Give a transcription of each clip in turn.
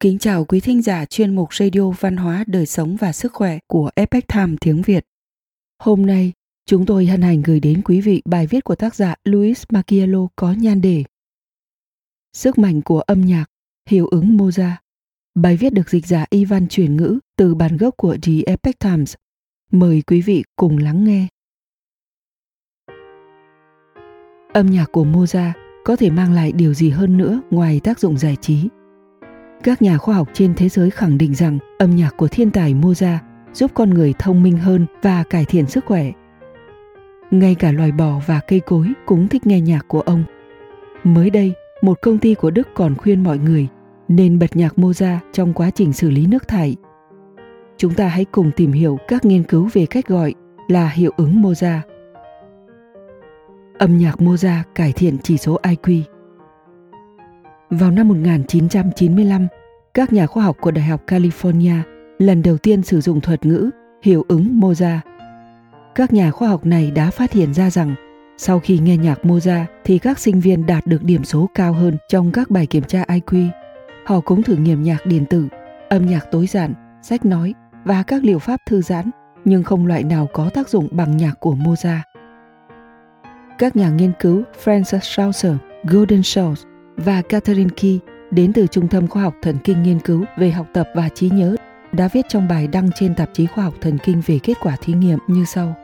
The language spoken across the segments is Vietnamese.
Kính chào quý thính giả chuyên mục Radio Văn hóa, Đời sống và Sức khỏe của Epoch Times tiếng Việt. Hôm nay, chúng tôi hân hạnh gửi đến quý vị bài viết của tác giả Luis Machiello có nhan đề Sức mạnh của âm nhạc, hiệu ứng Mozart. Bài viết được dịch giả Ivan chuyển ngữ từ bản gốc của The Epoch Times. Mời quý vị cùng lắng nghe. Âm nhạc của Mozart có thể mang lại điều gì hơn nữa ngoài tác dụng giải trí các nhà khoa học trên thế giới khẳng định rằng âm nhạc của thiên tài Mozart giúp con người thông minh hơn và cải thiện sức khỏe. Ngay cả loài bò và cây cối cũng thích nghe nhạc của ông. Mới đây, một công ty của Đức còn khuyên mọi người nên bật nhạc Mozart trong quá trình xử lý nước thải. Chúng ta hãy cùng tìm hiểu các nghiên cứu về cách gọi là hiệu ứng Mozart. Âm nhạc Mozart cải thiện chỉ số IQ. Vào năm 1995, các nhà khoa học của Đại học California lần đầu tiên sử dụng thuật ngữ hiệu ứng Mozart. Các nhà khoa học này đã phát hiện ra rằng sau khi nghe nhạc Mozart thì các sinh viên đạt được điểm số cao hơn trong các bài kiểm tra IQ. Họ cũng thử nghiệm nhạc điện tử, âm nhạc tối giản, sách nói và các liệu pháp thư giãn, nhưng không loại nào có tác dụng bằng nhạc của Mozart. Các nhà nghiên cứu Francis Schauser, Gordon Schultz và Catherine Key đến từ Trung tâm Khoa học Thần kinh nghiên cứu về học tập và trí nhớ đã viết trong bài đăng trên tạp chí Khoa học Thần kinh về kết quả thí nghiệm như sau.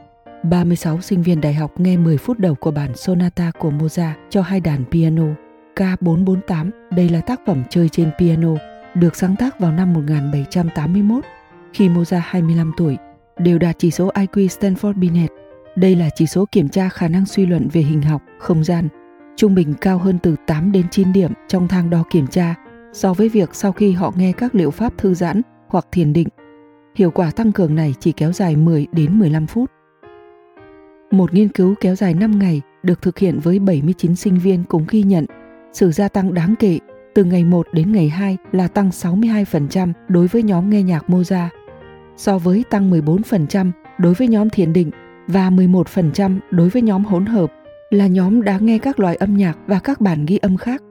36 sinh viên đại học nghe 10 phút đầu của bản Sonata của Mozart cho hai đàn piano. K448, đây là tác phẩm chơi trên piano, được sáng tác vào năm 1781, khi Mozart 25 tuổi, đều đạt chỉ số IQ Stanford Binet. Đây là chỉ số kiểm tra khả năng suy luận về hình học, không gian trung bình cao hơn từ 8 đến 9 điểm trong thang đo kiểm tra so với việc sau khi họ nghe các liệu pháp thư giãn hoặc thiền định. Hiệu quả tăng cường này chỉ kéo dài 10 đến 15 phút. Một nghiên cứu kéo dài 5 ngày được thực hiện với 79 sinh viên cũng ghi nhận sự gia tăng đáng kể từ ngày 1 đến ngày 2 là tăng 62% đối với nhóm nghe nhạc Mozart, so với tăng 14% đối với nhóm thiền định và 11% đối với nhóm hỗn hợp là nhóm đã nghe các loại âm nhạc và các bản ghi âm khác.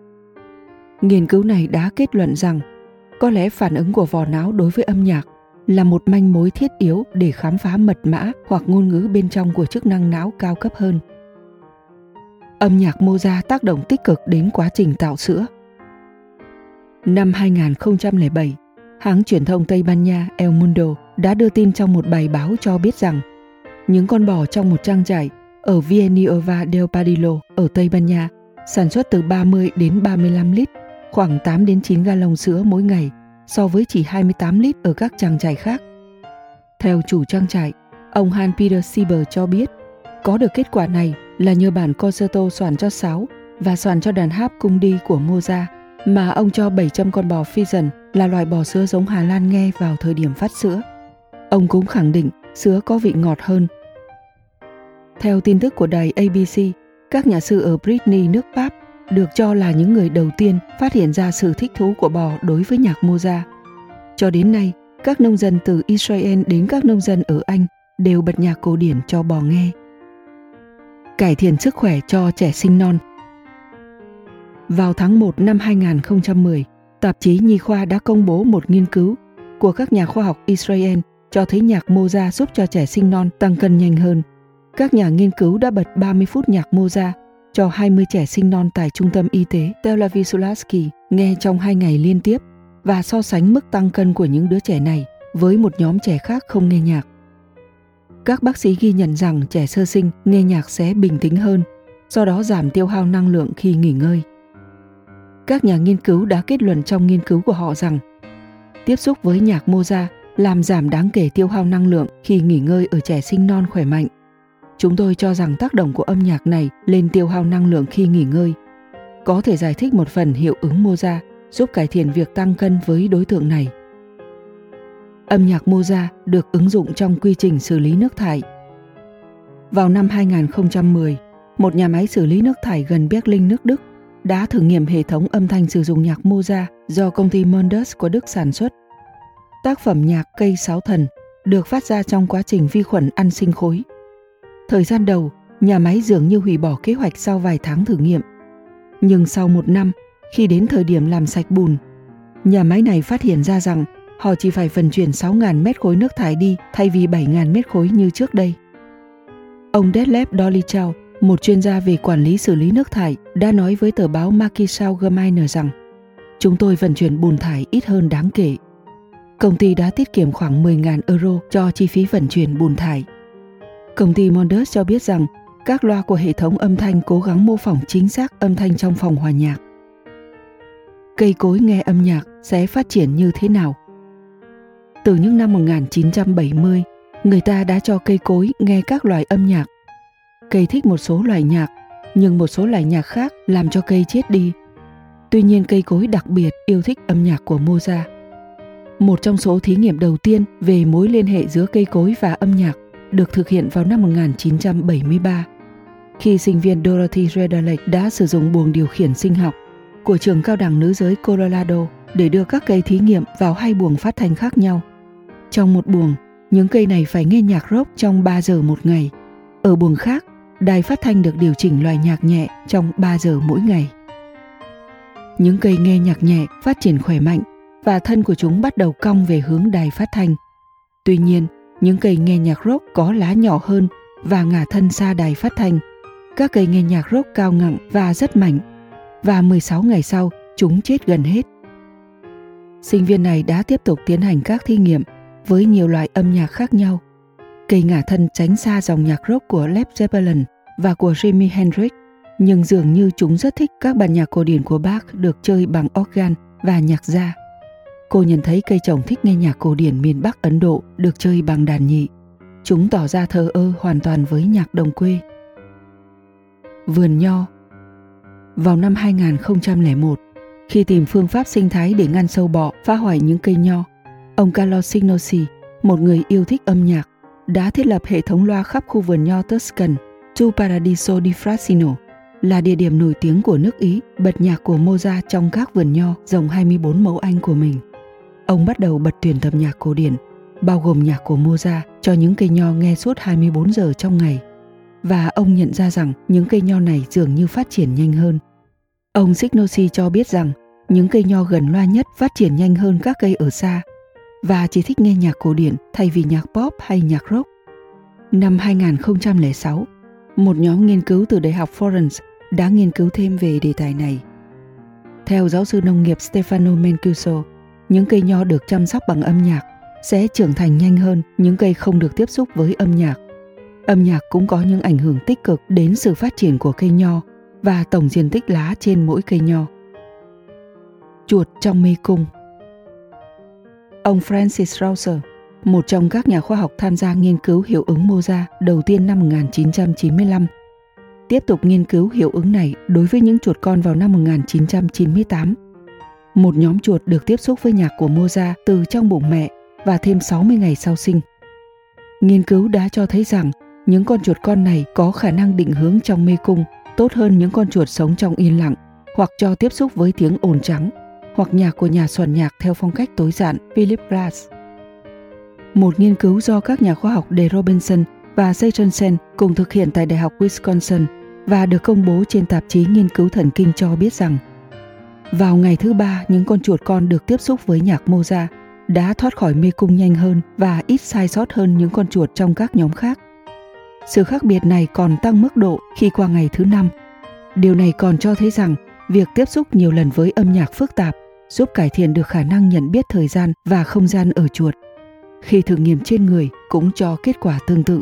Nghiên cứu này đã kết luận rằng có lẽ phản ứng của vỏ não đối với âm nhạc là một manh mối thiết yếu để khám phá mật mã hoặc ngôn ngữ bên trong của chức năng não cao cấp hơn. Âm nhạc Mozart tác động tích cực đến quá trình tạo sữa. Năm 2007, hãng truyền thông Tây Ban Nha El Mundo đã đưa tin trong một bài báo cho biết rằng những con bò trong một trang trại ở Villanueva del Padillo ở Tây Ban Nha sản xuất từ 30 đến 35 lít, khoảng 8 đến 9 gallon sữa mỗi ngày so với chỉ 28 lít ở các trang trại khác. Theo chủ trang trại, ông Han Peter Sieber cho biết, có được kết quả này là nhờ bản concerto soạn cho sáo và soạn cho đàn háp cung đi của Mozart mà ông cho 700 con bò Friesian là loại bò sữa giống Hà Lan nghe vào thời điểm phát sữa. Ông cũng khẳng định sữa có vị ngọt hơn theo tin tức của đài ABC, các nhà sư ở Brittany, nước Pháp, được cho là những người đầu tiên phát hiện ra sự thích thú của bò đối với nhạc Mozart. Cho đến nay, các nông dân từ Israel đến các nông dân ở Anh đều bật nhạc cổ điển cho bò nghe. Cải thiện sức khỏe cho trẻ sinh non Vào tháng 1 năm 2010, tạp chí Nhi khoa đã công bố một nghiên cứu của các nhà khoa học Israel cho thấy nhạc Mozart giúp cho trẻ sinh non tăng cân nhanh hơn các nhà nghiên cứu đã bật 30 phút nhạc Mozart cho 20 trẻ sinh non tại trung tâm y tế Tel Aviv Sulaski nghe trong hai ngày liên tiếp và so sánh mức tăng cân của những đứa trẻ này với một nhóm trẻ khác không nghe nhạc. Các bác sĩ ghi nhận rằng trẻ sơ sinh nghe nhạc sẽ bình tĩnh hơn, do đó giảm tiêu hao năng lượng khi nghỉ ngơi. Các nhà nghiên cứu đã kết luận trong nghiên cứu của họ rằng tiếp xúc với nhạc Mozart làm giảm đáng kể tiêu hao năng lượng khi nghỉ ngơi ở trẻ sinh non khỏe mạnh Chúng tôi cho rằng tác động của âm nhạc này lên tiêu hao năng lượng khi nghỉ ngơi có thể giải thích một phần hiệu ứng Mozart giúp cải thiện việc tăng cân với đối tượng này. Âm nhạc Mozart được ứng dụng trong quy trình xử lý nước thải. Vào năm 2010, một nhà máy xử lý nước thải gần Berlin nước Đức đã thử nghiệm hệ thống âm thanh sử dụng nhạc Mozart do công ty Mundus của Đức sản xuất. Tác phẩm nhạc Cây Sáo Thần được phát ra trong quá trình vi khuẩn ăn sinh khối Thời gian đầu, nhà máy dường như hủy bỏ kế hoạch sau vài tháng thử nghiệm. Nhưng sau một năm, khi đến thời điểm làm sạch bùn, Nhà máy này phát hiện ra rằng họ chỉ phải vận chuyển 6.000 mét khối nước thải đi thay vì 7.000 mét khối như trước đây. Ông Detlef Dolichau, một chuyên gia về quản lý xử lý nước thải, đã nói với tờ báo Markisau Gemeine rằng chúng tôi vận chuyển bùn thải ít hơn đáng kể. Công ty đã tiết kiệm khoảng 10.000 euro cho chi phí vận chuyển bùn thải. Công ty Mondus cho biết rằng các loa của hệ thống âm thanh cố gắng mô phỏng chính xác âm thanh trong phòng hòa nhạc. Cây cối nghe âm nhạc sẽ phát triển như thế nào? Từ những năm 1970, người ta đã cho cây cối nghe các loại âm nhạc. Cây thích một số loại nhạc, nhưng một số loại nhạc khác làm cho cây chết đi. Tuy nhiên cây cối đặc biệt yêu thích âm nhạc của Mozart. Một trong số thí nghiệm đầu tiên về mối liên hệ giữa cây cối và âm nhạc được thực hiện vào năm 1973 khi sinh viên Dorothy Redalek đã sử dụng buồng điều khiển sinh học của trường cao đẳng nữ giới Colorado để đưa các cây thí nghiệm vào hai buồng phát thanh khác nhau. Trong một buồng, những cây này phải nghe nhạc rock trong 3 giờ một ngày. Ở buồng khác, đài phát thanh được điều chỉnh loại nhạc nhẹ trong 3 giờ mỗi ngày. Những cây nghe nhạc nhẹ phát triển khỏe mạnh và thân của chúng bắt đầu cong về hướng đài phát thanh. Tuy nhiên, những cây nghe nhạc rock có lá nhỏ hơn và ngả thân xa đài phát thanh. Các cây nghe nhạc rock cao ngặng và rất mạnh. Và 16 ngày sau, chúng chết gần hết. Sinh viên này đã tiếp tục tiến hành các thí nghiệm với nhiều loại âm nhạc khác nhau. Cây ngả thân tránh xa dòng nhạc rock của Led Zeppelin và của Jimi Hendrix, nhưng dường như chúng rất thích các bản nhạc cổ điển của Bach được chơi bằng organ và nhạc gia. Cô nhận thấy cây trồng thích nghe nhạc cổ điển miền Bắc Ấn Độ được chơi bằng đàn nhị. Chúng tỏ ra thờ ơ hoàn toàn với nhạc đồng quê. Vườn nho Vào năm 2001, khi tìm phương pháp sinh thái để ngăn sâu bọ phá hoại những cây nho, ông Carlo Signosi, một người yêu thích âm nhạc, đã thiết lập hệ thống loa khắp khu vườn nho Tuscan, Tu Paradiso di frassino là địa điểm nổi tiếng của nước Ý bật nhạc của Mozart trong các vườn nho rộng 24 mẫu Anh của mình. Ông bắt đầu bật tuyển tập nhạc cổ điển, bao gồm nhạc của Mozart cho những cây nho nghe suốt 24 giờ trong ngày. Và ông nhận ra rằng những cây nho này dường như phát triển nhanh hơn. Ông Signosi cho biết rằng những cây nho gần loa nhất phát triển nhanh hơn các cây ở xa và chỉ thích nghe nhạc cổ điển thay vì nhạc pop hay nhạc rock. Năm 2006, một nhóm nghiên cứu từ Đại học Florence đã nghiên cứu thêm về đề tài này. Theo giáo sư nông nghiệp Stefano Mancuso, những cây nho được chăm sóc bằng âm nhạc sẽ trưởng thành nhanh hơn những cây không được tiếp xúc với âm nhạc. Âm nhạc cũng có những ảnh hưởng tích cực đến sự phát triển của cây nho và tổng diện tích lá trên mỗi cây nho. Chuột trong mê cung Ông Francis Rauser, một trong các nhà khoa học tham gia nghiên cứu hiệu ứng Moza đầu tiên năm 1995, tiếp tục nghiên cứu hiệu ứng này đối với những chuột con vào năm 1998 một nhóm chuột được tiếp xúc với nhạc của Mozart từ trong bụng mẹ và thêm 60 ngày sau sinh. Nghiên cứu đã cho thấy rằng những con chuột con này có khả năng định hướng trong mê cung tốt hơn những con chuột sống trong yên lặng hoặc cho tiếp xúc với tiếng ồn trắng hoặc nhạc của nhà soạn nhạc theo phong cách tối giản, Philip Glass. Một nghiên cứu do các nhà khoa học De Robinson và Seytonsen cùng thực hiện tại Đại học Wisconsin và được công bố trên tạp chí nghiên cứu thần kinh cho biết rằng vào ngày thứ ba, những con chuột con được tiếp xúc với nhạc Mozart đã thoát khỏi mê cung nhanh hơn và ít sai sót hơn những con chuột trong các nhóm khác. Sự khác biệt này còn tăng mức độ khi qua ngày thứ năm. Điều này còn cho thấy rằng việc tiếp xúc nhiều lần với âm nhạc phức tạp giúp cải thiện được khả năng nhận biết thời gian và không gian ở chuột. Khi thử nghiệm trên người cũng cho kết quả tương tự.